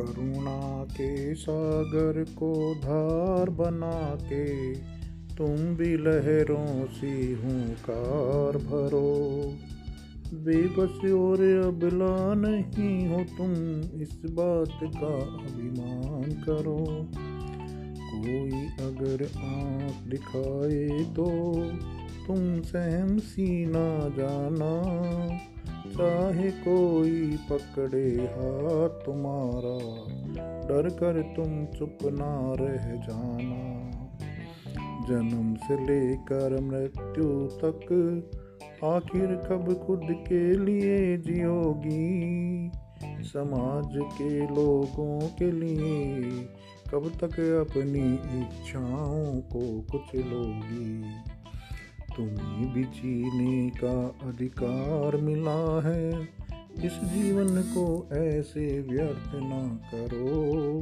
के सागर को धार बना के तुम भी लहरों सी कार भरो। बेबस और अबला नहीं हो तुम इस बात का अभिमान करो। कोई अगर आँख दिखाए तो तुम सहम सी ना जाना। चाहे कोई पकड़े हाथ तुम्हारा। डर कर तुम चुप ना रह जाना। जन्म से लेकर मृत्यु तक आखिर कब खुद के लिए जियोगी? समाज के लोगों के लिए कब तक अपनी इच्छाओं को कुछ लोगी तुम्हें भी जीने का अधिकार मिला है। इस जीवन को ऐसे व्यर्थ ना करो।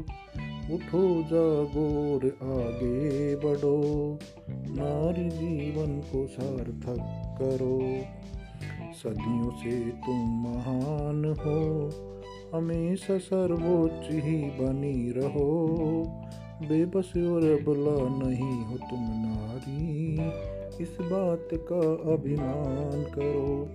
उठो जागोर आगे बढ़ो। नारी जीवन को सार्थक करो। सदियों से तुम महान हो। हमेशा सर्वोच्च ही बनी रहो। बेबस और बुला नहीं हो तुम नारी इस बात का अभिमान करो।